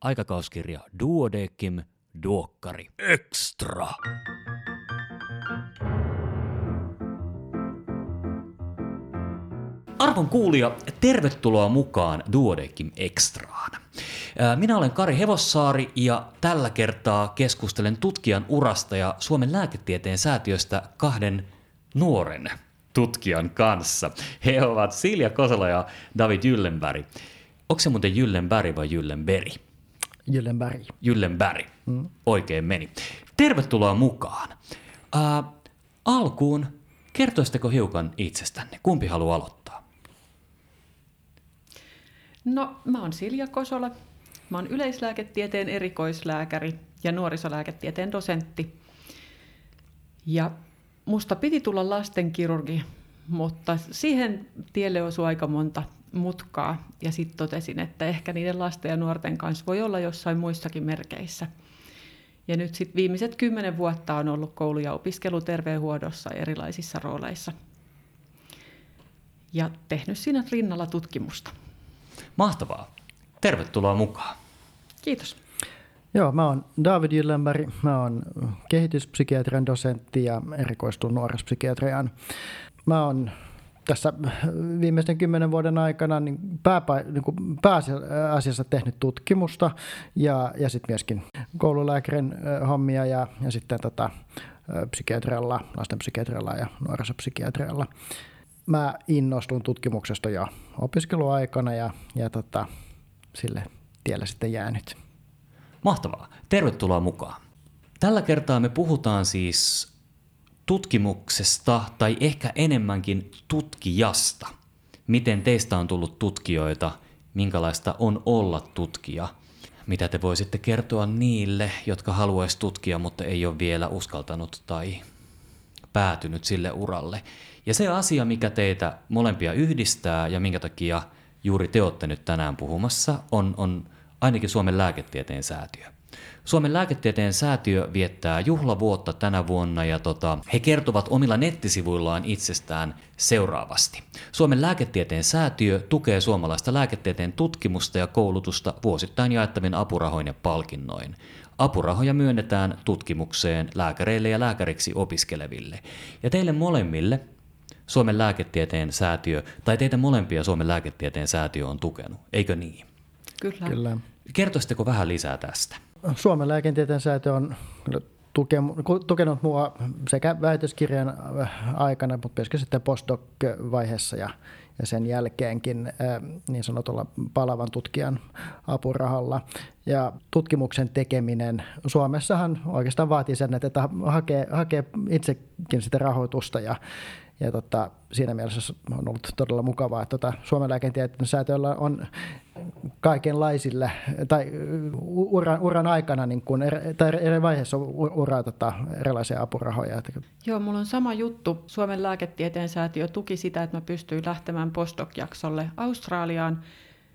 aikakauskirja Duodekim Duokkari Extra. Arvon kuulija, tervetuloa mukaan Duodekim Extraan. Minä olen Kari Hevossaari ja tällä kertaa keskustelen tutkijan urasta ja Suomen lääketieteen säätiöstä kahden nuoren tutkijan kanssa. He ovat Silja Kosola ja David Jyllenberg. Onko se muuten Jyllenberg vai Jyllenberg? Jyllenberg. Jyllenberg. Mm. Oikein meni. Tervetuloa mukaan. Uh, alkuun, kertoisitteko hiukan itsestänne? Kumpi haluaa aloittaa? No, mä oon Silja Kosola. Mä oon yleislääketieteen erikoislääkäri ja nuorisolääketieteen dosentti. Ja musta piti tulla lastenkirurgi, mutta siihen tielle osui aika monta mutkaa. Ja sitten totesin, että ehkä niiden lasten ja nuorten kanssa voi olla jossain muissakin merkeissä. Ja nyt sitten viimeiset kymmenen vuotta on ollut koulu- ja opiskeluterveydenhuollossa erilaisissa rooleissa. Ja tehnyt siinä rinnalla tutkimusta. Mahtavaa. Tervetuloa mukaan. Kiitos. Joo, mä oon David Jyllenberg, mä oon kehityspsykiatrian dosentti ja erikoistun nuorispsykiatriaan. Mä oon tässä viimeisten kymmenen vuoden aikana niin pääpä, niin kuin pääasiassa tehnyt tutkimusta ja, ja sitten myöskin koululääkärin hommia ja, ja sitten tota, psykiatrialla, lastenpsykiatrialla ja nuorisopsykiatrialla. Mä innostun tutkimuksesta jo opiskeluaikana ja, ja tota, sille tielle sitten jäänyt. Mahtavaa. Tervetuloa mukaan. Tällä kertaa me puhutaan siis tutkimuksesta tai ehkä enemmänkin tutkijasta. Miten teistä on tullut tutkijoita, minkälaista on olla tutkija, mitä te voisitte kertoa niille, jotka haluaisi tutkia, mutta ei ole vielä uskaltanut tai päätynyt sille uralle. Ja se asia, mikä teitä molempia yhdistää ja minkä takia juuri te olette nyt tänään puhumassa, on, on ainakin Suomen lääketieteen säätiö. Suomen lääketieteen säätiö viettää juhlavuotta tänä vuonna ja tota, he kertovat omilla nettisivuillaan itsestään seuraavasti. Suomen lääketieteen säätiö tukee suomalaista lääketieteen tutkimusta ja koulutusta vuosittain jaettavin apurahoin ja palkinnoin. Apurahoja myönnetään tutkimukseen lääkäreille ja lääkäriksi opiskeleville. Ja teille molemmille Suomen lääketieteen säätiö, tai teitä molempia Suomen lääketieteen säätiö on tukenut, eikö niin? Kyllä. Kyllä. Kertoisitteko vähän lisää tästä? Suomen lääketieteen säätö on tukenut mua sekä väitöskirjan aikana, mutta myöskin sitten postdoc-vaiheessa ja, ja sen jälkeenkin niin sanotulla palavan tutkijan apurahalla. Ja tutkimuksen tekeminen Suomessahan oikeastaan vaatii sen, että hakee, hakee itsekin sitä rahoitusta ja, ja tota, siinä mielessä on ollut todella mukavaa, että tota, Suomen lääketieteen säätiöllä on kaikenlaisille, tai uran, uran aikana, niin kun tai eri vaiheessa uraa tota, erilaisia apurahoja. Joo, mulla on sama juttu. Suomen lääketieteen säätiö tuki sitä, että mä pystyin lähtemään postdoc-jaksolle Australiaan.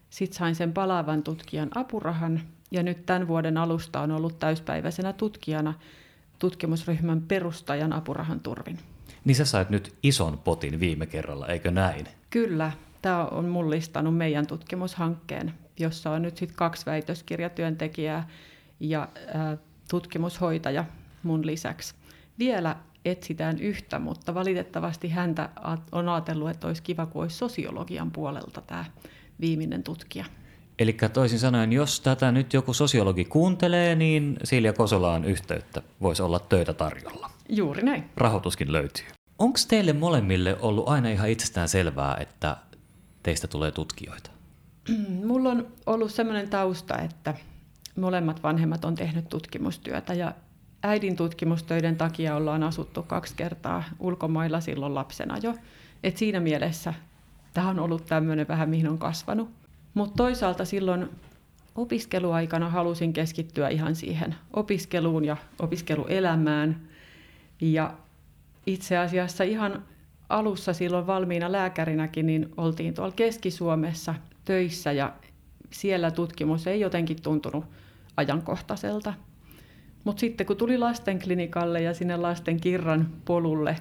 Sitten sain sen palaavan tutkijan apurahan, ja nyt tämän vuoden alusta on ollut täyspäiväisenä tutkijana tutkimusryhmän perustajan apurahan turvin. Niin sä sait nyt ison potin viime kerralla, eikö näin? Kyllä. Tämä on mullistanut meidän tutkimushankkeen, jossa on nyt sitten kaksi väitöskirjatyöntekijää ja ää, tutkimushoitaja mun lisäksi. Vielä etsitään yhtä, mutta valitettavasti häntä on ajatellut, että olisi kiva, kun olisi sosiologian puolelta tämä viimeinen tutkija. Eli toisin sanoen, jos tätä nyt joku sosiologi kuuntelee, niin Silja Kosolaan yhteyttä voisi olla töitä tarjolla. Juuri näin. Rahoituskin löytyy. Onko teille molemmille ollut aina ihan itsestään selvää, että teistä tulee tutkijoita? Mulla on ollut sellainen tausta, että molemmat vanhemmat on tehnyt tutkimustyötä ja äidin tutkimustöiden takia ollaan asuttu kaksi kertaa ulkomailla silloin lapsena jo. Et siinä mielessä tämä on ollut tämmöinen vähän, mihin on kasvanut. Mutta toisaalta silloin opiskeluaikana halusin keskittyä ihan siihen opiskeluun ja opiskeluelämään. Ja itse asiassa ihan alussa silloin valmiina lääkärinäkin, niin oltiin tuolla Keski-Suomessa töissä ja siellä tutkimus ei jotenkin tuntunut ajankohtaiselta. Mutta sitten kun tuli lastenklinikalle ja sinne lasten kirran polulle,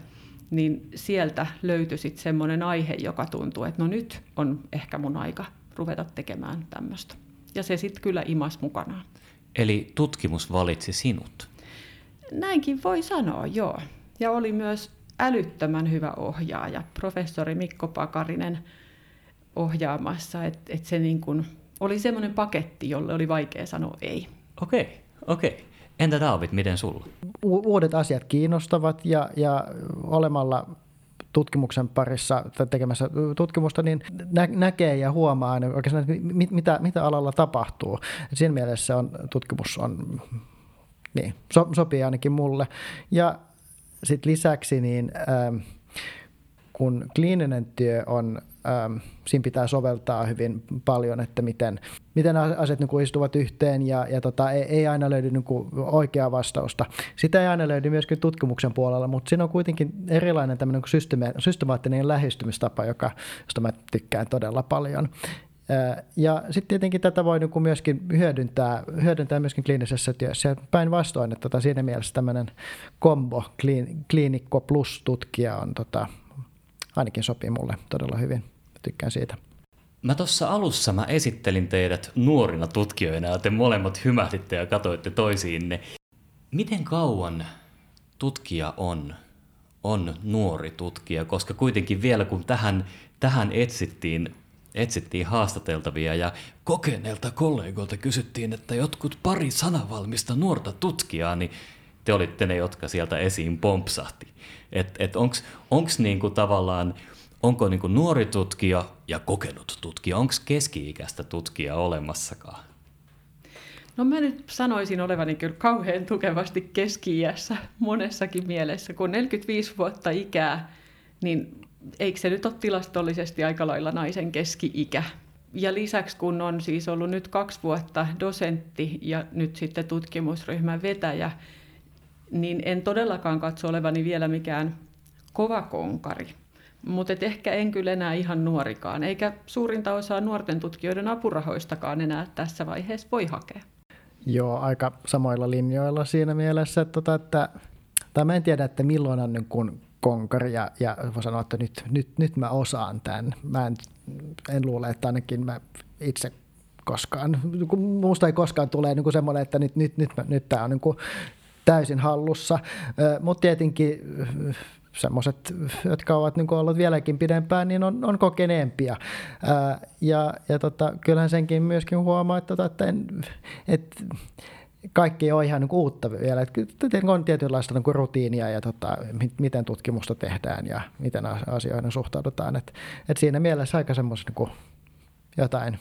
niin sieltä löytyi sitten semmoinen aihe, joka tuntuu, että no nyt on ehkä mun aika ruveta tekemään tämmöistä. ja se sitten kyllä imas mukanaan. Eli tutkimus valitsi sinut. Näinkin voi sanoa, joo. Ja oli myös älyttömän hyvä ohjaaja, professori Mikko Pakarinen ohjaamassa, että et se niin kun oli semmoinen paketti, jolle oli vaikea sanoa ei. Okei, okei. Entä David, miten sulla? U- uudet asiat kiinnostavat ja, ja olemalla tutkimuksen parissa tai tekemässä tutkimusta, niin nä- näkee ja huomaa oikeastaan, että mit- mitä, mitä alalla tapahtuu. Siinä mielessä on, tutkimus on, niin, so- sopii ainakin mulle. Ja sitten lisäksi, niin, ähm, kun kliininen työ on ähm, siinä pitää soveltaa hyvin paljon, että miten, miten asiat niin istuvat yhteen ja, ja tota, ei, ei aina löydy niin kuin oikeaa vastausta. Sitä ei aina löydy myöskin tutkimuksen puolella, mutta siinä on kuitenkin erilainen tämmöinen niin systemaattinen lähestymistapa, joka, josta mä tykkään todella paljon. Ja sitten tietenkin tätä voi niin myöskin hyödyntää, hyödyntää myöskin kliinisessä työssä. Päinvastoin, että tota, siinä mielessä tämmöinen kombo, kliinikko plus tutkija on tota, ainakin sopii mulle todella hyvin tykkään siitä. Mä tuossa alussa mä esittelin teidät nuorina tutkijoina ja te molemmat hymähditte ja katoitte toisiinne. Miten kauan tutkija on, on nuori tutkija, koska kuitenkin vielä kun tähän, tähän etsittiin, etsittiin haastateltavia ja kokeneelta kollegoilta kysyttiin, että jotkut pari sanavalmista nuorta tutkijaa, niin te olitte ne, jotka sieltä esiin pompsahti. Et, et onko niinku tavallaan onko niin nuori tutkija ja kokenut tutkija, onko keski-ikäistä tutkijaa olemassakaan? No mä nyt sanoisin olevani kyllä kauhean tukevasti keski monessakin mielessä. Kun 45 vuotta ikää, niin eikö se nyt ole tilastollisesti aika lailla naisen keski-ikä? Ja lisäksi kun on siis ollut nyt kaksi vuotta dosentti ja nyt sitten tutkimusryhmän vetäjä, niin en todellakaan katso olevani vielä mikään kova konkari. Mutta ehkä en kyllä enää ihan nuorikaan, eikä suurinta osaa nuorten tutkijoiden apurahoistakaan enää tässä vaiheessa voi hakea. Joo, aika samoilla linjoilla siinä mielessä, että, tota, että tai mä en tiedä, että milloin on niin kuin konkari ja, ja voi sanoa, että nyt, nyt, nyt mä osaan tämän. Mä en, en luule, että ainakin mä itse koskaan, muusta ei koskaan tule niin semmoinen, että nyt, nyt, nyt, nyt, nyt tämä on niin kuin täysin hallussa. Mutta tietenkin semmoiset, jotka ovat niin olleet vieläkin pidempään, niin on, on kokeneempia. Ja ja tota, kyllähän senkin myöskin huomaa, että, tota, että, en, että kaikki ei ole ihan niin uutta vielä. Että on tietynlaista niin rutiinia ja tota, miten tutkimusta tehdään ja miten asioihin suhtaudutaan. Et, et siinä mielessä aika semmoista niin jotain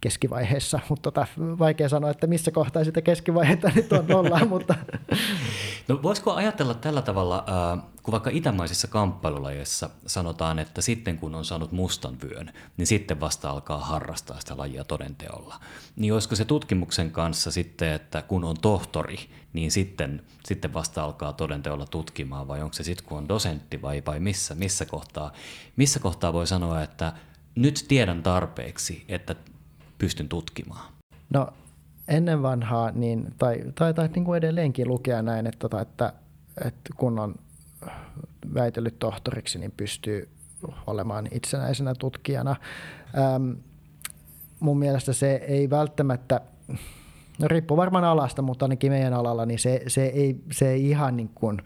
keskivaiheessa, mutta tota, vaikea sanoa, että missä kohtaa sitä keskivaihetta nyt on ollaan, mutta... No voisiko ajatella tällä tavalla, äh, kun vaikka itämaisissa kamppailulajeissa sanotaan, että sitten kun on saanut mustan vyön, niin sitten vasta alkaa harrastaa sitä lajia todenteolla. Niin olisiko se tutkimuksen kanssa sitten, että kun on tohtori, niin sitten, sitten vasta alkaa todenteolla tutkimaan, vai onko se sitten kun on dosentti vai, vai missä, missä, kohtaa, missä kohtaa voi sanoa, että nyt tiedän tarpeeksi, että pystyn tutkimaan? No ennen vanhaa, niin, tai, tai, tai niin kuin edelleenkin lukea näin, että, tota, että, että kun on väitellyt tohtoriksi, niin pystyy olemaan itsenäisenä tutkijana. Ähm, mun mielestä se ei välttämättä, no riippuu varmaan alasta, mutta ainakin meidän alalla, niin se, se, ei, se ei ihan niin kuin,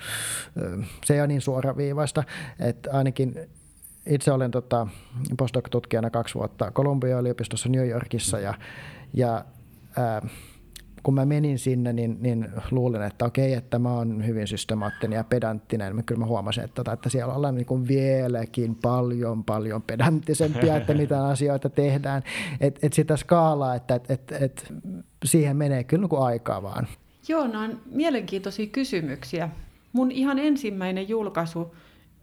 se ei ole niin suoraviivaista, että ainakin itse olen tota, postdoc-tutkijana kaksi vuotta Columbia-yliopistossa New Yorkissa ja, ja ää, kun mä menin sinne, niin, niin luulin, että okei, että mä oon hyvin systemaattinen ja pedanttinen. Mä kyllä mä huomasin, että, tota, että siellä ollaan niin kuin vieläkin paljon, paljon pedanttisempia, että mitä asioita tehdään. Että et sitä skaalaa, että et, et, et siihen menee kyllä niin kuin aikaa vaan. Joo, nämä on mielenkiintoisia kysymyksiä. Mun ihan ensimmäinen julkaisu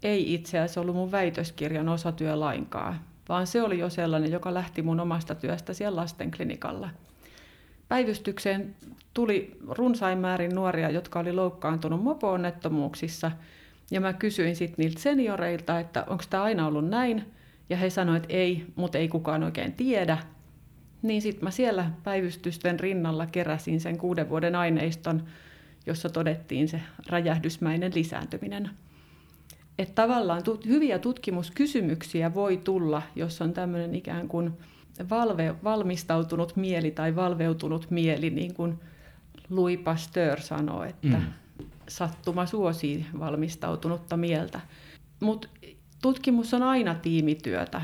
ei itse asiassa ollut mun väitöskirjan osatyö lainkaan, vaan se oli jo sellainen, joka lähti mun omasta työstä siellä lastenklinikalla. Päivystykseen tuli runsain määrin nuoria, jotka oli loukkaantunut mopo-onnettomuuksissa, ja mä kysyin sitten niiltä senioreilta, että onko tämä aina ollut näin, ja he sanoivat, että ei, mutta ei kukaan oikein tiedä. Niin sitten mä siellä päivystysten rinnalla keräsin sen kuuden vuoden aineiston, jossa todettiin se räjähdysmäinen lisääntyminen. Että tavallaan hyviä tutkimuskysymyksiä voi tulla, jos on tämmöinen ikään kuin valve, valmistautunut mieli tai valveutunut mieli, niin kuin Louis Pasteur sanoi, että mm. sattuma suosii valmistautunutta mieltä. Mutta tutkimus on aina tiimityötä.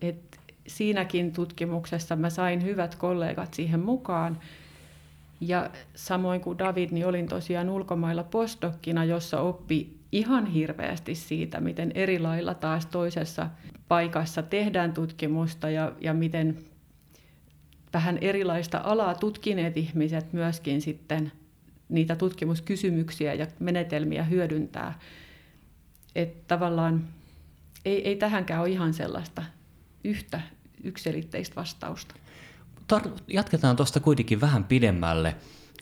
Et siinäkin tutkimuksessa mä sain hyvät kollegat siihen mukaan. Ja samoin kuin David, niin olin tosiaan ulkomailla postokkina, jossa oppi ihan hirveästi siitä, miten eri lailla taas toisessa paikassa tehdään tutkimusta ja, ja miten vähän erilaista alaa tutkineet ihmiset myöskin sitten niitä tutkimuskysymyksiä ja menetelmiä hyödyntää. Että tavallaan ei, ei tähänkään ole ihan sellaista yhtä yksilitteistä vastausta. Tar- jatketaan tuosta kuitenkin vähän pidemmälle,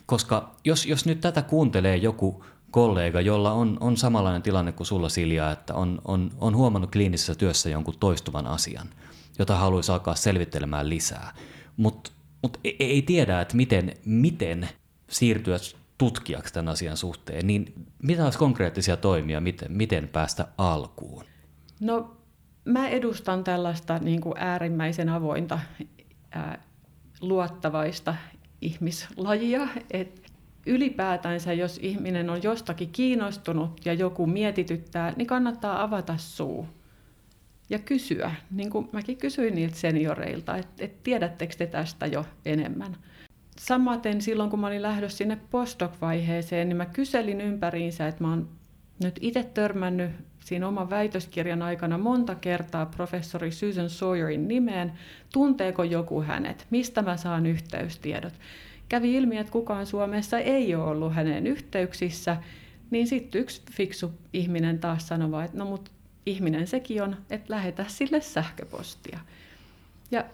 koska jos, jos nyt tätä kuuntelee joku kollega, jolla on, on samanlainen tilanne kuin sulla Silja, että on, on, on huomannut kliinisessä työssä jonkun toistuvan asian, jota haluaisi alkaa selvittelemään lisää, mutta mut ei, ei tiedä, että miten, miten siirtyä tutkijaksi tämän asian suhteen, niin mitä olisi konkreettisia toimia, miten, miten päästä alkuun? No mä edustan tällaista niin kuin äärimmäisen avointa, ää, luottavaista ihmislajia, että ylipäätänsä, jos ihminen on jostakin kiinnostunut ja joku mietityttää, niin kannattaa avata suu ja kysyä. Niin kuin mäkin kysyin niiltä senioreilta, että, että tiedättekö te tästä jo enemmän. Samaten silloin, kun mä olin lähdössä sinne postdoc-vaiheeseen, niin mä kyselin ympäriinsä, että mä oon nyt itse törmännyt siinä oman väitöskirjan aikana monta kertaa professori Susan Sawyerin nimeen. Tunteeko joku hänet? Mistä mä saan yhteystiedot? Kävi ilmi, että kukaan Suomessa ei ole ollut hänen yhteyksissä, niin sitten yksi fiksu ihminen taas sanoi, että no mut ihminen sekin on, että lähetä sille sähköpostia. Ja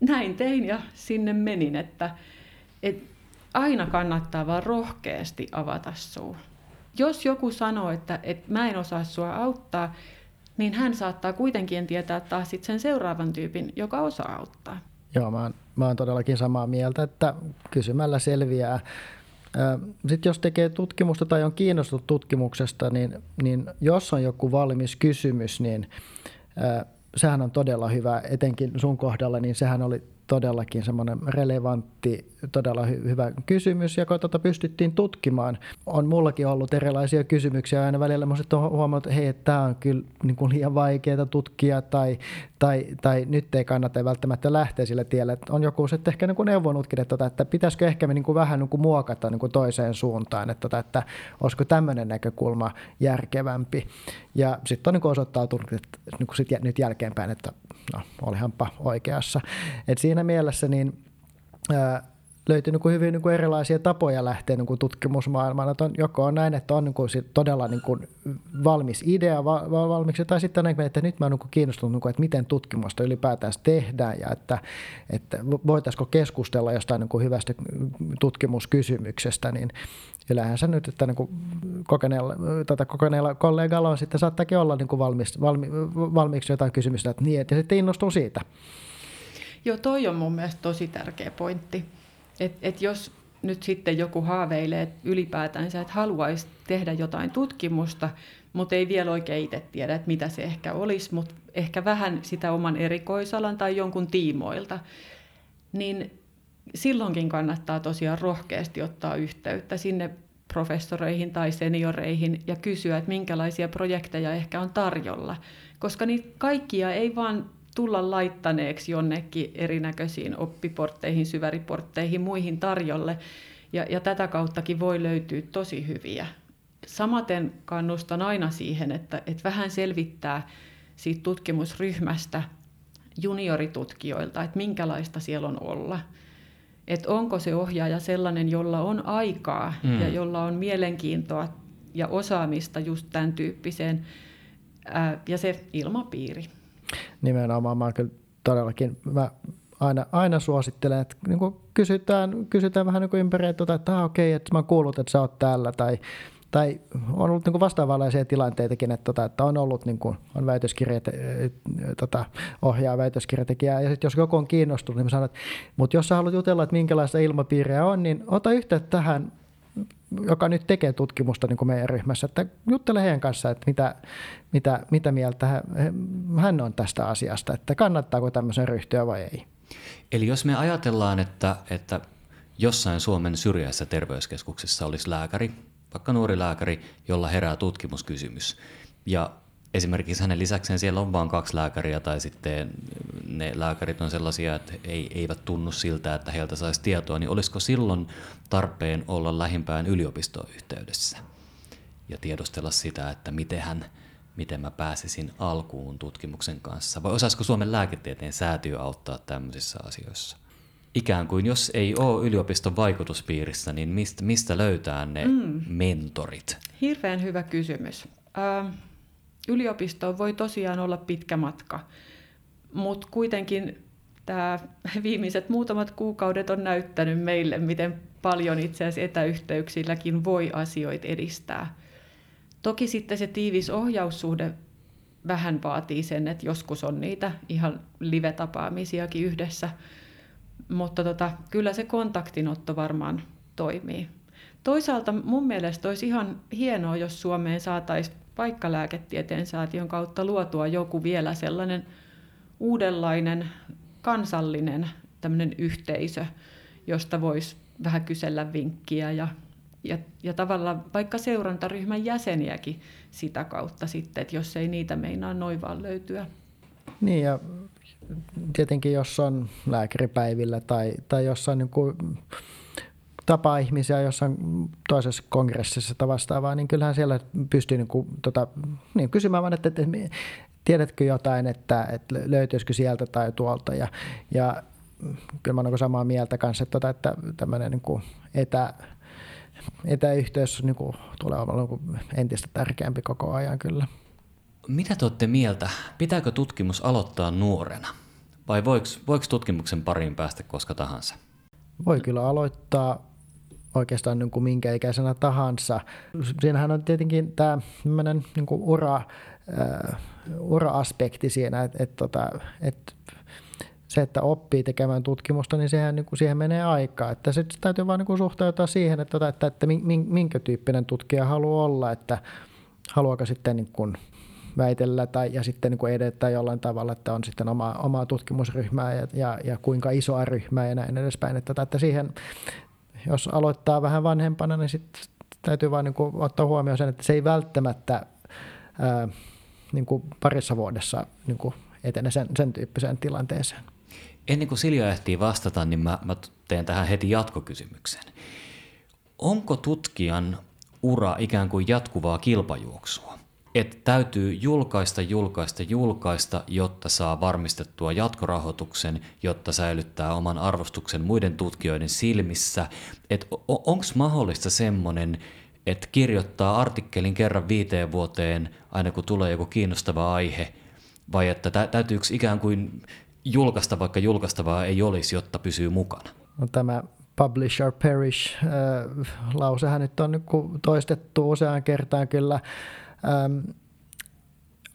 näin tein ja sinne menin, että, että aina kannattaa vaan rohkeasti avata suu. Jos joku sanoo, että, että mä en osaa sua auttaa, niin hän saattaa kuitenkin tietää taas sit sen seuraavan tyypin, joka osaa auttaa. Joo, mä oon, mä oon todellakin samaa mieltä, että kysymällä selviää. Sitten jos tekee tutkimusta tai on kiinnostunut tutkimuksesta, niin, niin jos on joku valmis kysymys, niin sehän on todella hyvä, etenkin sun kohdalla, niin sehän oli todellakin semmoinen relevantti, todella hy- hyvä kysymys, joka tota pystyttiin tutkimaan. On mullakin ollut erilaisia kysymyksiä aina välillä, mä olen huomannut, että hei, tämä on kyllä niin kuin liian vaikeaa tutkia tai, tai, tai nyt ei kannata välttämättä lähteä sille tielle. Että on joku sitten ehkä niin kuin neuvonutkin, että, tota, että pitäisikö ehkä me niin kuin vähän niin kuin muokata niin kuin toiseen suuntaan, että, tota, että olisiko tämmöinen näkökulma järkevämpi. Ja sitten on niin osoittautunut että niin kuin sit nyt jälkeenpäin, että no, olihanpa oikeassa. Et siinä mielessä niin, ää, löytyy niin kuin hyvin niin kuin erilaisia tapoja lähteä niin kuin tutkimusmaailmaan. Että on, joko on näin, että on niin kuin todella niin kuin valmis idea va, va, valmiiksi, tai sitten näin, että nyt mä olen niin kiinnostunut, niin kuin, että miten tutkimusta ylipäätään tehdään, ja että, että voitaisiko keskustella jostain niin kuin hyvästä tutkimuskysymyksestä, niin yleensä nyt, että niin kuin kokeneella, tätä kokeneella kollegalla on sitten saattaakin olla niin kuin valmis, valmi, valmiiksi jotain kysymystä, että niin, että sitten innostuu siitä. Joo, toi on mun mielestä tosi tärkeä pointti. Että et jos nyt sitten joku haaveilee ylipäätänsä, että haluaisi tehdä jotain tutkimusta, mutta ei vielä oikein itse tiedä, että mitä se ehkä olisi, mutta ehkä vähän sitä oman erikoisalan tai jonkun tiimoilta, niin silloinkin kannattaa tosiaan rohkeasti ottaa yhteyttä sinne professoreihin tai senioreihin ja kysyä, että minkälaisia projekteja ehkä on tarjolla, koska niitä kaikkia ei vaan tulla laittaneeksi jonnekin erinäköisiin oppiportteihin, syväriportteihin, muihin tarjolle. Ja, ja tätä kauttakin voi löytyä tosi hyviä. Samaten kannustan aina siihen, että, että vähän selvittää siitä tutkimusryhmästä junioritutkijoilta, että minkälaista siellä on olla. Että onko se ohjaaja sellainen, jolla on aikaa mm. ja jolla on mielenkiintoa ja osaamista just tämän tyyppiseen, ää, ja se ilmapiiri. Nimenomaan mä kyllä todellakin, mä aina, aina suosittelen, että niin kuin kysytään, kysytään vähän niin kuin ympäri, että, tota, että ah, okei, okay, että mä oon kuullut, että sä oot täällä, tai, tai on ollut niin vastaavanlaisia tilanteitakin, että, tota, että on ollut niin kuin, on väitöskirja, tota, ohjaa väitöskirjatekijää, ja sitten jos joku on kiinnostunut, niin mä sanon, että mutta jos sä haluat jutella, että minkälaista ilmapiiriä on, niin ota yhteyttä tähän joka nyt tekee tutkimusta niin kuin meidän ryhmässä, että juttele heidän kanssa, että mitä, mitä, mitä mieltä hän on tästä asiasta, että kannattaako tämmöisen ryhtyä vai ei. Eli jos me ajatellaan, että, että jossain Suomen syrjäisessä terveyskeskuksessa olisi lääkäri, vaikka nuori lääkäri, jolla herää tutkimuskysymys, ja esimerkiksi hänen lisäkseen siellä on vain kaksi lääkäriä tai sitten ne lääkärit on sellaisia, että ei, eivät tunnu siltä, että heiltä saisi tietoa, niin olisiko silloin tarpeen olla lähimpään yliopistoon yhteydessä ja tiedostella sitä, että miten, hän, miten mä pääsisin alkuun tutkimuksen kanssa? Vai osaisiko Suomen lääketieteen säätiö auttaa tämmöisissä asioissa? Ikään kuin jos ei ole yliopiston vaikutuspiirissä, niin mistä, mistä löytää ne mm. mentorit? Hirveän hyvä kysymys. Äh, yliopistoon voi tosiaan olla pitkä matka, mutta kuitenkin tämä viimeiset muutamat kuukaudet on näyttänyt meille, miten paljon itse asiassa etäyhteyksilläkin voi asioita edistää. Toki sitten se tiivis ohjaussuhde vähän vaatii sen, että joskus on niitä ihan live-tapaamisiakin yhdessä, mutta tota, kyllä se kontaktinotto varmaan toimii. Toisaalta mun mielestä olisi ihan hienoa, jos Suomeen saataisiin vaikka lääketieteen säätiön kautta luotua joku vielä sellainen uudenlainen kansallinen tämmöinen yhteisö, josta voisi vähän kysellä vinkkiä ja, ja, ja tavallaan vaikka seurantaryhmän jäseniäkin sitä kautta sitten, että jos ei niitä meinaa noin vaan löytyä. Niin ja tietenkin jos on lääkäripäivillä tai, tai jossain niin kuin tapaa ihmisiä jossain toisessa kongressissa tai vastaavaa, niin kyllähän siellä pystyy niin kuin, tota, niin kysymään vaan, että, että tiedätkö jotain, että, että löytyisikö sieltä tai tuolta. Ja, ja kyllä mä olen samaa mieltä kanssa, että, tota, että tämmöinen niin kuin etä, etäyhteys niin kuin, tulee olemaan niin entistä tärkeämpi koko ajan kyllä. Mitä te olette mieltä? Pitääkö tutkimus aloittaa nuorena? Vai voiko, voiko tutkimuksen pariin päästä koska tahansa? Voi kyllä aloittaa oikeastaan niin kuin minkä ikäisenä tahansa. Siinähän on tietenkin tämä niin kuin ura, uh, ura-aspekti siinä, että, että, tota, että se, että oppii tekemään tutkimusta, niin sehän, niin kuin, siihen menee aikaa. Että se täytyy vain niin suhtautua siihen, että, tota, että, että minkä tyyppinen tutkija haluaa olla, että haluaako sitten niin kuin väitellä tai, ja sitten niin kuin edetä jollain tavalla, että on sitten oma, omaa tutkimusryhmää ja, ja, ja kuinka isoa ryhmää ja näin edespäin. Että, että siihen jos aloittaa vähän vanhempana, niin sitten täytyy vain niin ottaa huomioon sen, että se ei välttämättä ää, niin kuin parissa vuodessa niin kuin etene sen, sen tyyppiseen tilanteeseen. Ennen kuin Silja ehtii vastata, niin mä, mä teen tähän heti jatkokysymyksen. Onko tutkijan ura ikään kuin jatkuvaa kilpajuoksua? Että täytyy julkaista, julkaista, julkaista, jotta saa varmistettua jatkorahoituksen, jotta säilyttää oman arvostuksen muiden tutkijoiden silmissä. Että onko mahdollista semmoinen, että kirjoittaa artikkelin kerran viiteen vuoteen, aina kun tulee joku kiinnostava aihe, vai että täytyykö ikään kuin julkaista, vaikka julkaistavaa ei olisi, jotta pysyy mukana? No, tämä publish or perish äh, lausehan nyt on toistettu useaan kertaan kyllä Ähm,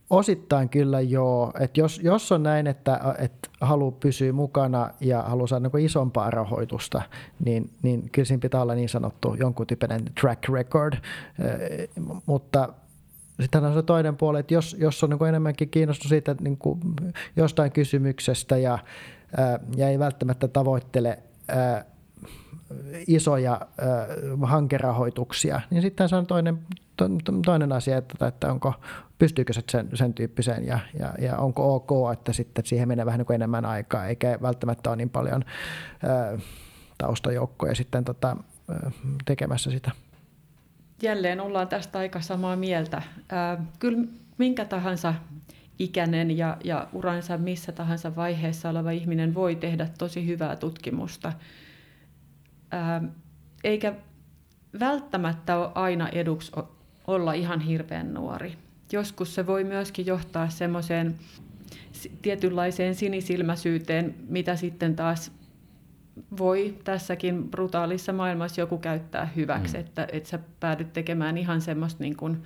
osittain kyllä joo. Et jos, jos on näin, että, että haluaa pysyä mukana ja haluaa saada niin isompaa rahoitusta, niin, niin kyllä siinä pitää olla niin sanottu jonkun tyyppinen track record. Äh, mutta sitten on se toinen puoli, että jos, jos on niin enemmänkin kiinnostunut siitä niin jostain kysymyksestä ja, ää, ja ei välttämättä tavoittele ää, isoja hankerahoituksia, niin sitten se on toinen, to, toinen asia, että, että onko, pystyykö se sen, sen tyyppiseen ja, ja, ja onko ok, että sitten siihen menee vähän niin enemmän aikaa, eikä välttämättä ole niin paljon äh, taustajoukkoja sitten tota, äh, tekemässä sitä. Jälleen ollaan tästä aika samaa mieltä. Äh, kyllä minkä tahansa ikäinen ja, ja uransa missä tahansa vaiheessa oleva ihminen voi tehdä tosi hyvää tutkimusta – eikä välttämättä ole aina eduksi olla ihan hirveän nuori. Joskus se voi myöskin johtaa semmoiseen tietynlaiseen sinisilmäisyyteen, mitä sitten taas voi tässäkin brutaalissa maailmassa joku käyttää hyväksi, mm. että, että sä päädyt tekemään ihan semmoista niin kuin,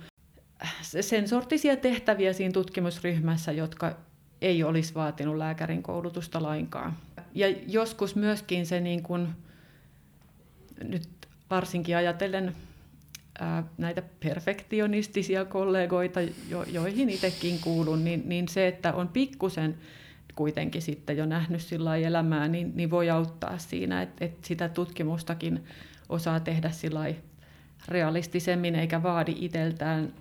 sen sortisia tehtäviä siinä tutkimusryhmässä, jotka ei olisi vaatinut lääkärin koulutusta lainkaan. Ja joskus myöskin se niin kuin, nyt varsinkin ajatellen ää, näitä perfektionistisia kollegoita, jo, joihin itsekin kuulun, niin, niin se, että on pikkusen kuitenkin sitten jo nähnyt sillä elämää, niin, niin voi auttaa siinä, että, että sitä tutkimustakin osaa tehdä sillä realistisemmin eikä vaadi itseltään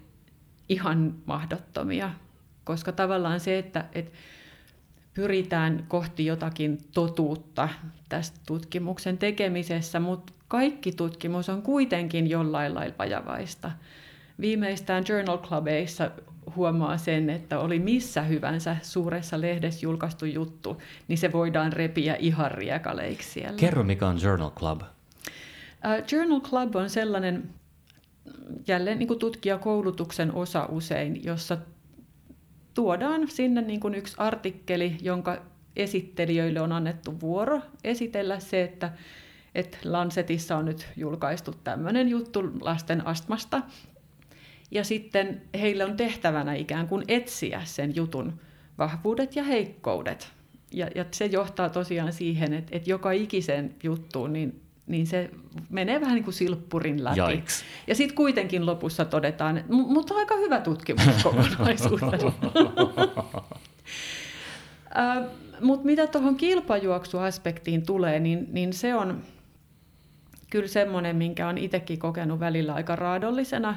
ihan mahdottomia. Koska tavallaan se, että, että pyritään kohti jotakin totuutta tästä tutkimuksen tekemisessä, mutta kaikki tutkimus on kuitenkin jollain lailla vajavaista. Viimeistään Journal Clubeissa huomaa sen, että oli missä hyvänsä suuressa lehdessä julkaistu juttu, niin se voidaan repiä ihan riekaleiksi siellä. Kerro, mikä on Journal Club? Uh, Journal Club on sellainen jälleen niin kuin tutkijakoulutuksen osa usein, jossa tuodaan sinne niin kuin yksi artikkeli, jonka esittelijöille on annettu vuoro esitellä se, että, että Lancetissa on nyt julkaistu tämmöinen juttu lasten astmasta. Ja sitten heille on tehtävänä ikään kuin etsiä sen jutun vahvuudet ja heikkoudet. Ja, ja se johtaa tosiaan siihen, että, että joka ikisen juttuun niin niin se menee vähän niin kuin silppurin läpi. Jaiks. Ja sitten kuitenkin lopussa todetaan, että mutta aika hyvä tutkimus kokonaisuudessa. mutta mitä tuohon kilpajuoksuaspektiin tulee, niin, niin se on kyllä semmoinen, minkä on itsekin kokenut välillä aika raadollisena,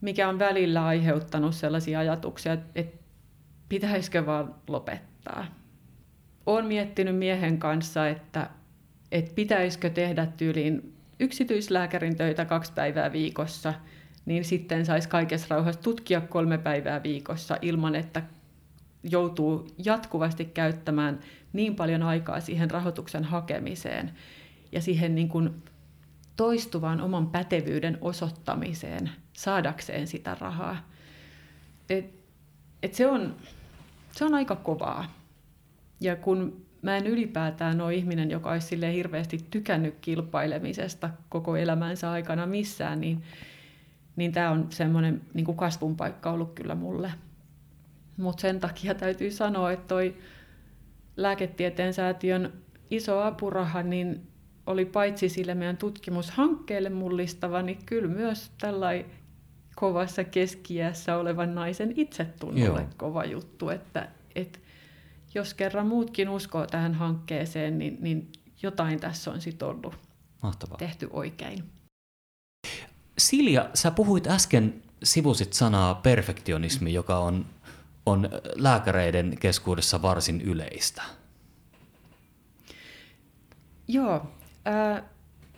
mikä on välillä aiheuttanut sellaisia ajatuksia, että pitäisikö vaan lopettaa. Olen miettinyt miehen kanssa, että että pitäisikö tehdä tyyliin yksityislääkärin töitä kaksi päivää viikossa, niin sitten saisi kaikessa rauhassa tutkia kolme päivää viikossa ilman, että joutuu jatkuvasti käyttämään niin paljon aikaa siihen rahoituksen hakemiseen ja siihen niin kuin toistuvaan oman pätevyyden osoittamiseen saadakseen sitä rahaa. Et, et se, on, se on aika kovaa. Ja kun mä en ylipäätään ole ihminen, joka olisi sille hirveästi tykännyt kilpailemisesta koko elämänsä aikana missään, niin, niin tämä on semmoinen niin kasvun paikka ollut kyllä mulle. Mutta sen takia täytyy sanoa, että toi lääketieteen säätiön iso apuraha, niin oli paitsi sille meidän tutkimushankkeelle mullistava, niin kyllä myös tällainen kovassa keskiässä olevan naisen itsetunnolle Joo. kova juttu, että, että jos kerran muutkin uskoo tähän hankkeeseen, niin, niin jotain tässä on sitten ollut Mahtavaa. tehty oikein. Silja, sä puhuit äsken, sivusit sanaa perfektionismi, joka on, on lääkäreiden keskuudessa varsin yleistä. Joo. Äh,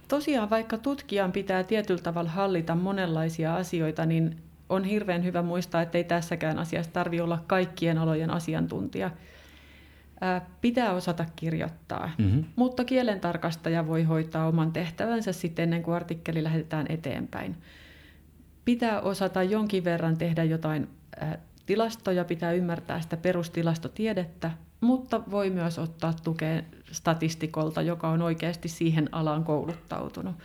tosiaan vaikka tutkijan pitää tietyllä tavalla hallita monenlaisia asioita, niin on hirveän hyvä muistaa, että ei tässäkään asiassa tarvitse olla kaikkien alojen asiantuntija – Pitää osata kirjoittaa, mm-hmm. mutta kielentarkastaja voi hoitaa oman tehtävänsä sitten ennen kuin artikkeli lähetetään eteenpäin. Pitää osata jonkin verran tehdä jotain tilastoja, pitää ymmärtää sitä perustilastotiedettä, mutta voi myös ottaa tukea statistikolta, joka on oikeasti siihen alaan kouluttautunut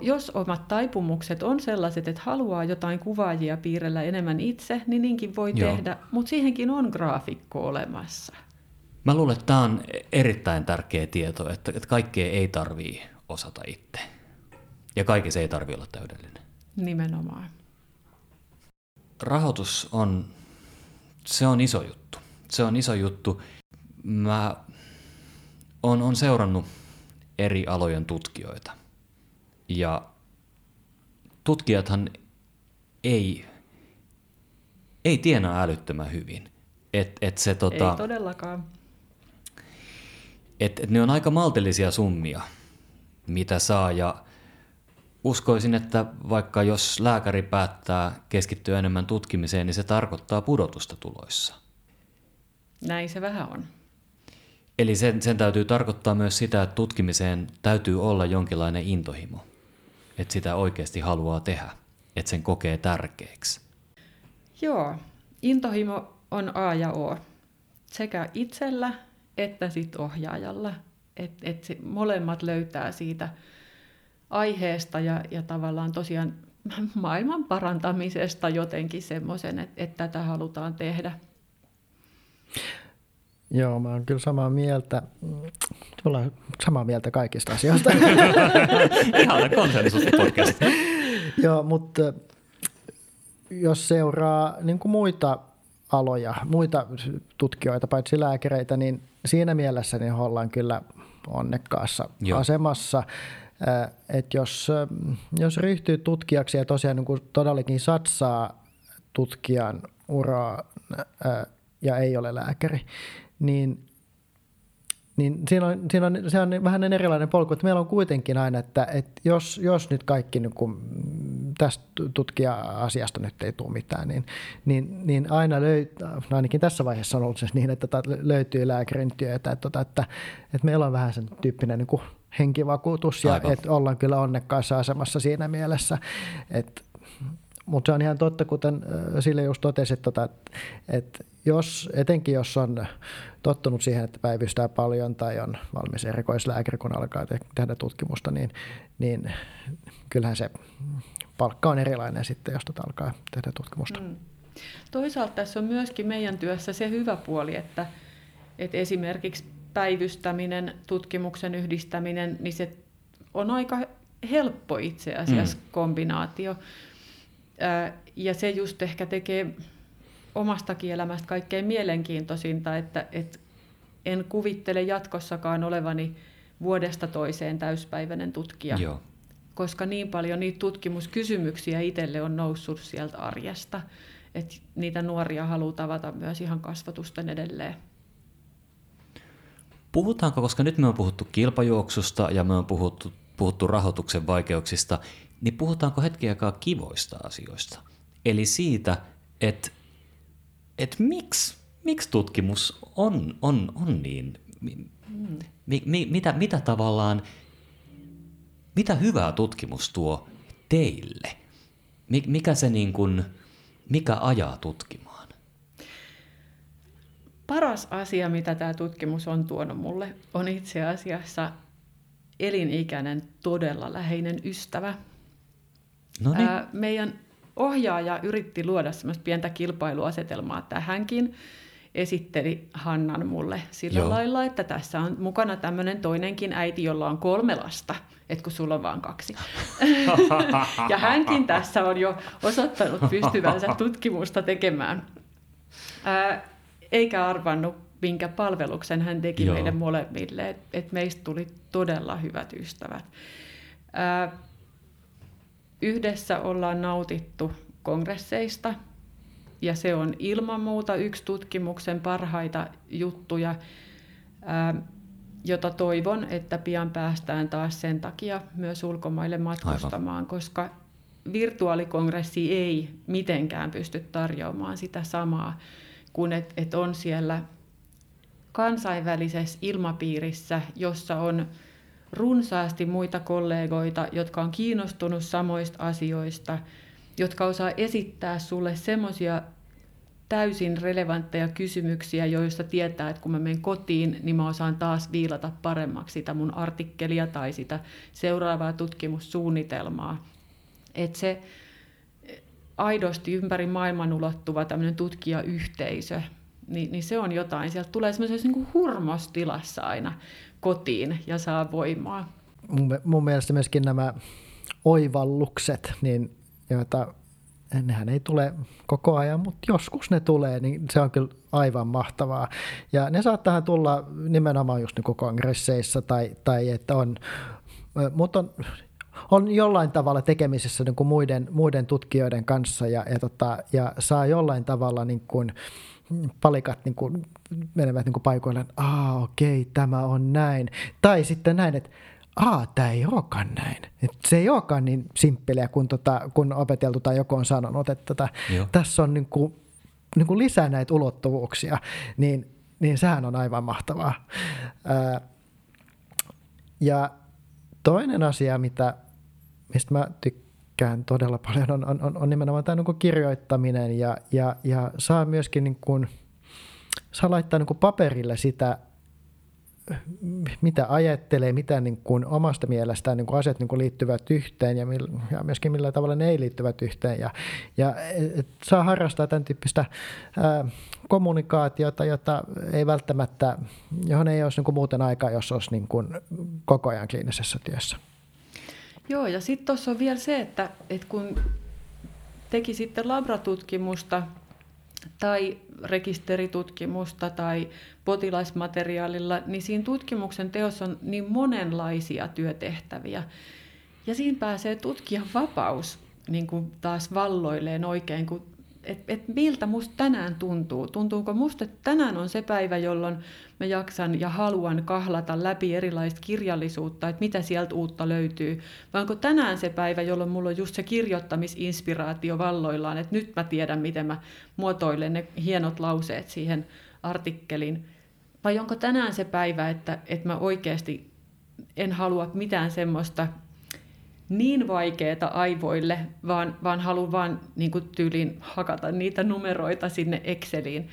jos omat taipumukset on sellaiset, että haluaa jotain kuvaajia piirrellä enemmän itse, niin niinkin voi Joo. tehdä, mutta siihenkin on graafikko olemassa. Mä luulen, että tämä on erittäin tärkeä tieto, että, että kaikkea ei tarvii osata itse. Ja kaikessa ei tarvitse olla täydellinen. Nimenomaan. Rahoitus on, se on iso juttu. Se on iso juttu. Mä oon, on seurannut eri alojen tutkijoita – ja tutkijathan ei, ei tienaa älyttömän hyvin. Et, et se, tota, ei todellakaan. Et, et ne on aika maltillisia summia, mitä saa. Ja uskoisin, että vaikka jos lääkäri päättää keskittyä enemmän tutkimiseen, niin se tarkoittaa pudotusta tuloissa. Näin se vähän on. Eli sen, sen täytyy tarkoittaa myös sitä, että tutkimiseen täytyy olla jonkinlainen intohimo että sitä oikeasti haluaa tehdä, että sen kokee tärkeäksi? Joo, intohimo on A ja O. Sekä itsellä että sit ohjaajalla. Että et molemmat löytää siitä aiheesta ja, ja tavallaan tosiaan maailman parantamisesta jotenkin semmoisen, että, että tätä halutaan tehdä. Joo, mä oon kyllä samaa mieltä. Ollaan samaa mieltä kaikista asioista. Ihan konsensus-podcast. Joo, mutta jos seuraa niin kuin muita aloja, muita tutkijoita, paitsi lääkäreitä, niin siinä mielessä niin ollaan kyllä onnekkaassa Joo. asemassa. Että jos, jos ryhtyy tutkijaksi ja tosiaan niin todellakin satsaa tutkijan uraa ja ei ole lääkäri, niin niin siinä on, siinä on, se on vähän erilainen polku, että meillä on kuitenkin aina, että, että jos, jos nyt kaikki niin kuin, tästä tutkija-asiasta nyt ei tule mitään, niin, niin, niin aina löytyy, no ainakin tässä vaiheessa on ollut se niin, että tota löytyy lääkärin työtä, että, että, että, että meillä on vähän sen tyyppinen niin kuin henkivakuutus ja Aivan. että ollaan kyllä onnekkaassa asemassa siinä mielessä, että mutta se on ihan totta, kuten Sille just totesi, että, tota, että jos, etenkin jos on tottunut siihen, että päivystää paljon tai on valmis erikoislääkäri, kun alkaa tehdä tutkimusta, niin, niin kyllähän se palkka on erilainen sitten, jos tota alkaa tehdä tutkimusta. Mm. Toisaalta tässä on myöskin meidän työssä se hyvä puoli, että, että esimerkiksi päivystäminen, tutkimuksen yhdistäminen, niin se on aika helppo itse asiassa mm. kombinaatio. Ja se just ehkä tekee omastakin elämästä kaikkein mielenkiintoisinta, että, että en kuvittele jatkossakaan olevani vuodesta toiseen täyspäiväinen tutkija. Joo. Koska niin paljon niitä tutkimuskysymyksiä itselle on noussut sieltä arjesta, että niitä nuoria haluaa tavata myös ihan kasvatusten edelleen. Puhutaanko, koska nyt me on puhuttu kilpajuoksusta ja me on puhuttu, puhuttu rahoituksen vaikeuksista, niin puhutaanko hetki aikaa kivoista asioista? Eli siitä, että et miksi, miksi tutkimus on, on, on niin, mi, mi, mitä, mitä tavallaan, mitä hyvää tutkimus tuo teille? Mikä se niin kuin, mikä ajaa tutkimaan? Paras asia, mitä tämä tutkimus on tuonut mulle, on itse asiassa elinikäinen, todella läheinen ystävä. Noniin. Ää, meidän ohjaaja yritti luoda semmoista pientä kilpailuasetelmaa tähänkin. Esitteli Hannan mulle sillä Joo. lailla, että tässä on mukana tämmöinen toinenkin äiti, jolla on kolme lasta, että kun sulla on vain kaksi. ja hänkin tässä on jo osoittanut pystyvänsä tutkimusta tekemään. Ää, eikä arvannut, minkä palveluksen hän teki Joo. meille molemmille, että et meistä tuli todella hyvät ystävät. Ää, Yhdessä ollaan nautittu kongresseista ja se on ilman muuta yksi tutkimuksen parhaita juttuja, jota toivon, että pian päästään taas sen takia myös ulkomaille matkustamaan, Aivan. koska virtuaalikongressi ei mitenkään pysty tarjoamaan sitä samaa kuin että et on siellä kansainvälisessä ilmapiirissä, jossa on runsaasti muita kollegoita, jotka on kiinnostunut samoista asioista, jotka osaa esittää sulle semmoisia täysin relevantteja kysymyksiä, joista tietää, että kun mä menen kotiin, niin mä osaan taas viilata paremmaksi sitä mun artikkelia tai sitä seuraavaa tutkimussuunnitelmaa. Että se aidosti ympäri maailman ulottuva tämmöinen tutkijayhteisö, niin, niin se on jotain. Sieltä tulee semmoisessa niin hurmostilassa aina kotiin ja saa voimaa. Mun, mun mielestä myöskin nämä oivallukset, niin joita nehän ei tule koko ajan, mutta joskus ne tulee, niin se on kyllä aivan mahtavaa. Ja ne saattaa tulla nimenomaan just niin kongresseissa tai, tai että on, mutta on, on jollain tavalla tekemisissä niin kuin muiden, muiden tutkijoiden kanssa ja, ja, tota, ja saa jollain tavalla niin kuin, palikat niin kuin menevät niin kuin paikoille, että aa okei, tämä on näin. Tai sitten näin, että aa, tämä ei olekaan näin. Et se ei olekaan niin simppeliä, kun, tota, kun opeteltu tai joku on sanonut, että tota, tässä on niin kuin, niin kuin lisää näitä ulottuvuuksia, niin, niin sehän on aivan mahtavaa. Ää, ja toinen asia, mitä, mistä mä tykkään, tykkään todella paljon, on, on, on nimenomaan tämä niin kirjoittaminen ja, ja, ja saa myöskin niin kuin, saa laittaa niin kuin paperille sitä, mitä ajattelee, mitä niin kuin omasta mielestään niin kuin asiat niin kuin liittyvät yhteen ja, millä, ja myöskin millä tavalla ne ei liittyvät yhteen. Ja, ja et saa harrastaa tämän tyyppistä ää, kommunikaatiota, jota ei välttämättä, johon ei olisi niin kuin muuten aikaa, jos olisi niin kuin koko ajan kliinisessä työssä. Joo, ja sitten tuossa on vielä se, että, että kun teki sitten labratutkimusta, tai rekisteritutkimusta tai potilasmateriaalilla, niin siinä tutkimuksen teossa on niin monenlaisia työtehtäviä. Ja siinä pääsee tutkijan vapaus niin kuin taas valloilleen oikein, kun että et miltä musta tänään tuntuu. Tuntuuko musta, että tänään on se päivä, jolloin mä jaksan ja haluan kahlata läpi erilaista kirjallisuutta, että mitä sieltä uutta löytyy. Vai onko tänään se päivä, jolloin mulla on just se kirjoittamisinspiraatio valloillaan, että nyt mä tiedän, miten mä muotoilen ne hienot lauseet siihen artikkelin. Vai onko tänään se päivä, että, että mä oikeasti en halua mitään semmoista niin vaikeaa aivoille, vaan, vaan haluan vaan niin kuin tyyliin hakata niitä numeroita sinne Exceliin.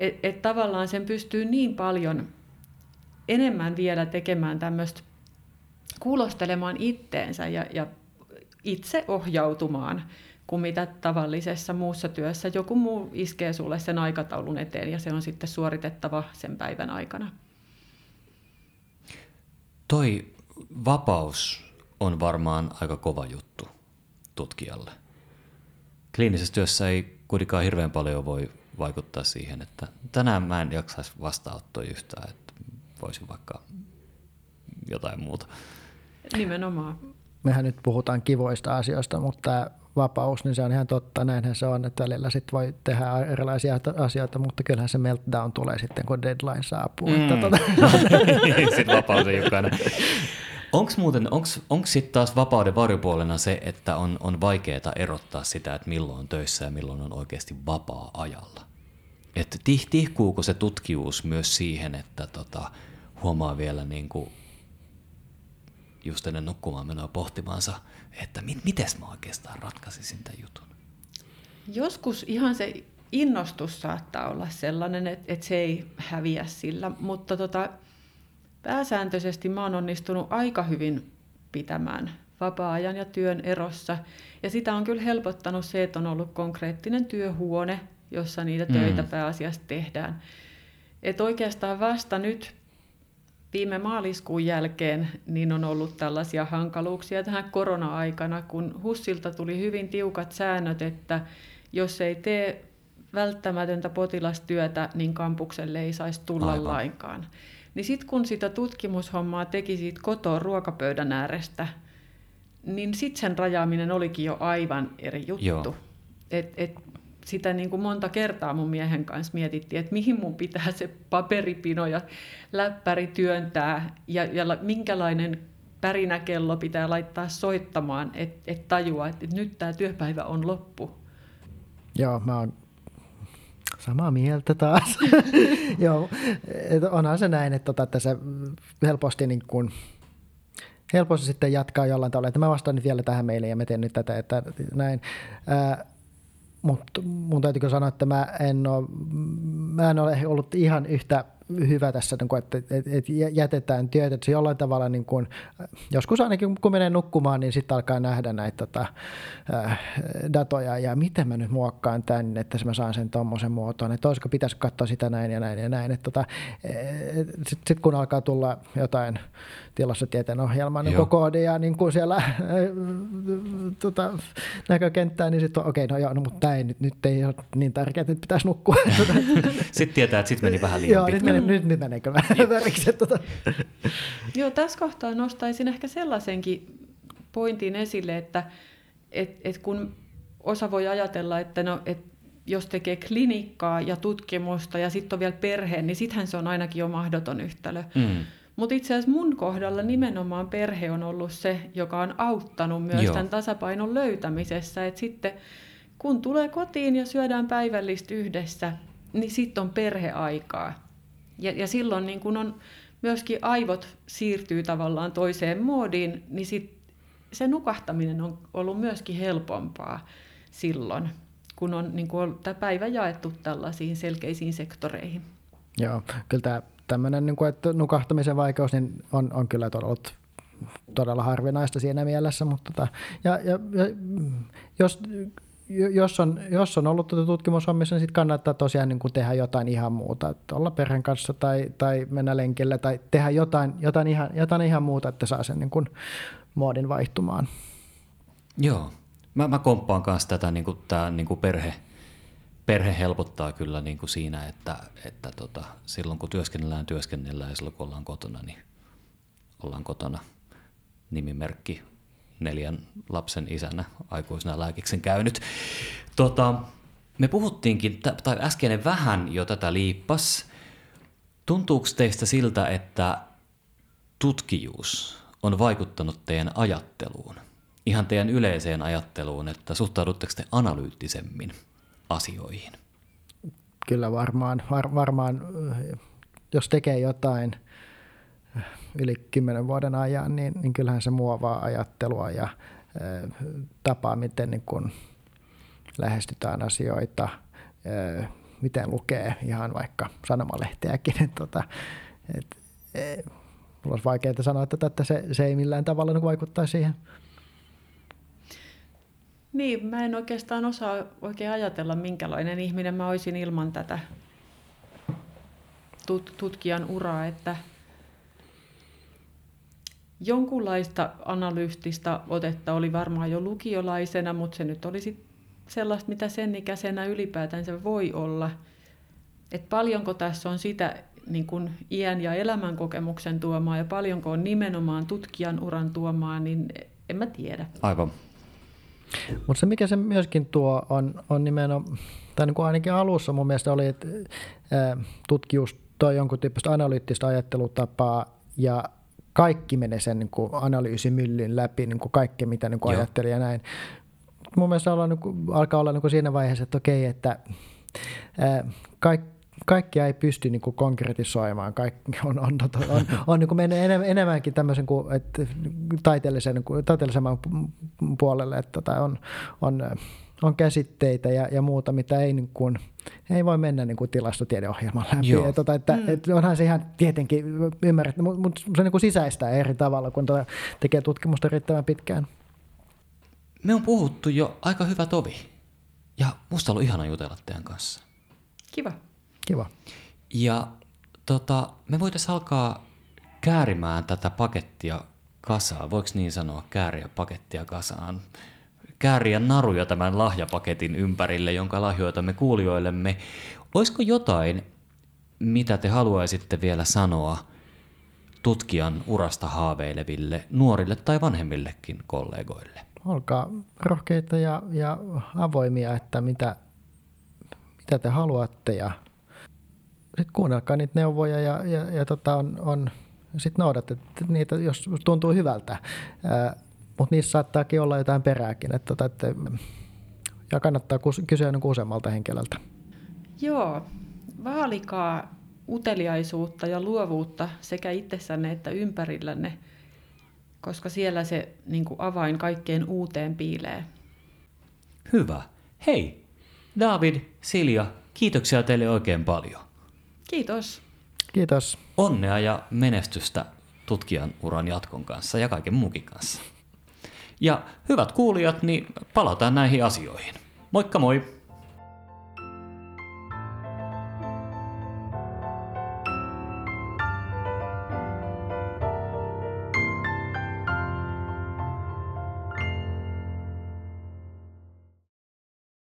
Että et tavallaan sen pystyy niin paljon enemmän vielä tekemään tämmöistä, kuulostelemaan itteensä ja, ja itse ohjautumaan kuin mitä tavallisessa muussa työssä joku muu iskee sulle sen aikataulun eteen ja se on sitten suoritettava sen päivän aikana. Toi vapaus on varmaan aika kova juttu tutkijalle. Kliinisessä työssä ei kuitenkaan hirveän paljon voi vaikuttaa siihen, että tänään mä en jaksaisi vastaanottoa yhtään, että voisin vaikka jotain muuta. Nimenomaan. Mehän nyt puhutaan kivoista asioista, mutta tämä vapaus, niin se on ihan totta, näinhän se on, että välillä sit voi tehdä erilaisia asioita, mutta kyllähän se meltdown tulee sitten, kun deadline saapuu. Mm. Että tota... sitten vapaus ei olekaan. Onko muuten, onko sitten taas vapauden varjopuolena se, että on, on vaikeaa erottaa sitä, että milloin on töissä ja milloin on oikeasti vapaa-ajalla? Että tih, tihkuuko se tutkijuus myös siihen, että tota, huomaa vielä niin kuin just ennen nukkumaan menoa pohtimaansa, että mit, miten mä oikeastaan ratkaisisin tämän jutun? Joskus ihan se innostus saattaa olla sellainen, että, että se ei häviä sillä, mutta tota, pääsääntöisesti mä oon onnistunut aika hyvin pitämään vapaa-ajan ja työn erossa. Ja sitä on kyllä helpottanut se, että on ollut konkreettinen työhuone, jossa niitä töitä mm. pääasiassa tehdään. Et oikeastaan vasta nyt viime maaliskuun jälkeen niin on ollut tällaisia hankaluuksia tähän korona-aikana, kun Hussilta tuli hyvin tiukat säännöt, että jos ei tee välttämätöntä potilastyötä, niin kampukselle ei saisi tulla Aivan. lainkaan. Niin sitten kun sitä tutkimushommaa teki siitä kotoa ruokapöydän äärestä, niin sitten sen rajaaminen olikin jo aivan eri juttu. Et, et sitä niin kuin monta kertaa mun miehen kanssa mietittiin, että mihin mun pitää se paperipino ja läppäri työntää ja, ja minkälainen pärinäkello pitää laittaa soittamaan, että et tajua, että et nyt tämä työpäivä on loppu. Joo, mä oon Samaa mieltä taas. Joo, onhan se näin, että, tota, että se helposti niin kuin, helposti sitten jatkaa jollain tavalla, että mä vastaan nyt vielä tähän meille ja mä teen nyt tätä, että näin. Ää, mutta mun täytyykö sanoa, että mä en ole, mä en ole ollut ihan yhtä hyvä tässä, niin kuin, että, että, että jätetään työt, että se jollain tavalla, niin kuin, joskus ainakin kun menee nukkumaan, niin sitten alkaa nähdä näitä tota, äh, datoja ja miten mä nyt muokkaan tämän, että mä saan sen tuommoisen muotoon, että olisiko pitäisi katsoa sitä näin ja näin ja näin. Tota, sitten sit kun alkaa tulla jotain tilastotieteen ohjelman niin koodia niin kuin siellä tota, näkökenttää, niin sitten okei, okay, no joo, no, mutta tämä ei, nyt, nyt ei ole niin tärkeää, että nyt pitäisi nukkua. sitten tietää, että sitten meni vähän liian joo, pitkä. Nyt, nyt, nyt meneekö vähän väriksi. Tota. Joo, tässä kohtaa nostaisin ehkä sellaisenkin pointin esille, että et, et kun osa voi ajatella, että no, et jos tekee klinikkaa ja tutkimusta ja sitten on vielä perhe, niin sittenhän se on ainakin jo mahdoton yhtälö. Mm. Mutta itse asiassa mun kohdalla nimenomaan perhe on ollut se, joka on auttanut myös Joo. tämän tasapainon löytämisessä. Et sitten kun tulee kotiin ja syödään päivällistä yhdessä, niin sitten on perheaikaa. Ja, ja silloin niin kun on myöskin aivot siirtyy tavallaan toiseen moodiin, niin sit se nukahtaminen on ollut myöskin helpompaa silloin, kun on niin kun tämä päivä jaettu tällaisiin selkeisiin sektoreihin. Joo, kyllä tämä tämmöinen niin kuin, että nukahtamisen vaikeus niin on, on kyllä ollut todella harvinaista siinä mielessä, mutta tota, ja, ja, ja, jos, jos on, jos on ollut tuota tutkimushommissa, niin sitten kannattaa tosiaan niin kuin tehdä jotain ihan muuta, että olla perheen kanssa tai, tai mennä lenkille tai tehdä jotain, jotain, ihan, jotain ihan muuta, että saa sen niin kuin muodin vaihtumaan. Joo, mä, mä komppaan kanssa tätä niin kuin, tää, niin kuin perhe, perhe helpottaa kyllä niin kuin siinä, että, että tota, silloin kun työskennellään, työskennellään ja silloin kun ollaan kotona, niin ollaan kotona. Nimimerkki neljän lapsen isänä aikuisena lääkiksen käynyt. Tota, me puhuttiinkin, tai äskeinen vähän jo tätä liippas. Tuntuuko teistä siltä, että tutkijuus on vaikuttanut teidän ajatteluun? Ihan teidän yleiseen ajatteluun, että suhtaudutteko te analyyttisemmin asioihin? Kyllä varmaan, var, varmaan, jos tekee jotain yli kymmenen vuoden ajan, niin, niin kyllähän se muovaa ajattelua ja tapaa, miten niin kun lähestytään asioita, miten lukee ihan vaikka sanomalehteäkin. Et, tota, et, mulla olisi vaikeaa sanoa, että, että se, se ei millään tavalla niin vaikuttaa siihen. Niin, mä en oikeastaan osaa oikein ajatella, minkälainen ihminen mä olisin ilman tätä tut- tutkijan uraa, että jonkunlaista analyyttistä otetta oli varmaan jo lukiolaisena, mutta se nyt olisi sellaista, mitä sen ikäisenä ylipäätään se voi olla. Et paljonko tässä on sitä niin kun iän ja elämän kokemuksen tuomaa ja paljonko on nimenomaan tutkijan uran tuomaa, niin en mä tiedä. Aivan. Mutta se, mikä se myöskin tuo, on, on nimenomaan, tai niin kuin ainakin alussa mun mielestä oli, että tutkimus toi jonkun tyyppistä analyyttistä ajattelutapaa ja kaikki menee sen niin kuin analyysimyllyn läpi, niin kuin kaikki mitä niin kuin ajatteli ja näin. Mun mielestä ollaan, niin kuin, alkaa olla niin kuin siinä vaiheessa, että okei, että ää, kaikki kaikkia ei pysty niin kuin konkretisoimaan. Kaikki on, on, on, on, on niin kuin mennyt enemmänkin tämmöisen kuin, että taiteellisen, niin kuin, taiteellisemman puolelle, että tota on, on, on käsitteitä ja, ja muuta, mitä ei, niin kuin, ei voi mennä niin kuin tilastotiedeohjelman läpi. Ja tota, että, mm. että onhan se ihan tietenkin ymmärretty, mutta, mutta se niin kuin sisäistää eri tavalla, kun tota tekee tutkimusta riittävän pitkään. Me on puhuttu jo aika hyvä tovi. Ja musta on ollut ihana jutella teidän kanssa. Kiva. Kiva. Ja tota, me voitaisiin alkaa käärimään tätä pakettia kasaan. Voiko niin sanoa, kääriä pakettia kasaan? Kääriä naruja tämän lahjapaketin ympärille, jonka lahjoitamme kuulijoillemme. Olisiko jotain, mitä te haluaisitte vielä sanoa tutkijan urasta haaveileville nuorille tai vanhemmillekin kollegoille? Olkaa rohkeita ja, ja avoimia, että mitä, mitä te haluatte ja sit kuunnelkaa niitä neuvoja ja, ja, ja tota on, on sitten noudatte niitä, jos tuntuu hyvältä. Mutta niissä saattaakin olla jotain perääkin. Että, tota, että, ja kannattaa kysyä niin useammalta henkilöltä. Joo, vaalikaa uteliaisuutta ja luovuutta sekä itsessänne että ympärillänne, koska siellä se niin kuin avain kaikkeen uuteen piilee. Hyvä. Hei, David, Silja, kiitoksia teille oikein paljon. Kiitos. Kiitos. Onnea ja menestystä tutkijan uran jatkon kanssa ja kaiken muukin kanssa. Ja hyvät kuulijat, niin palataan näihin asioihin. Moikka moi!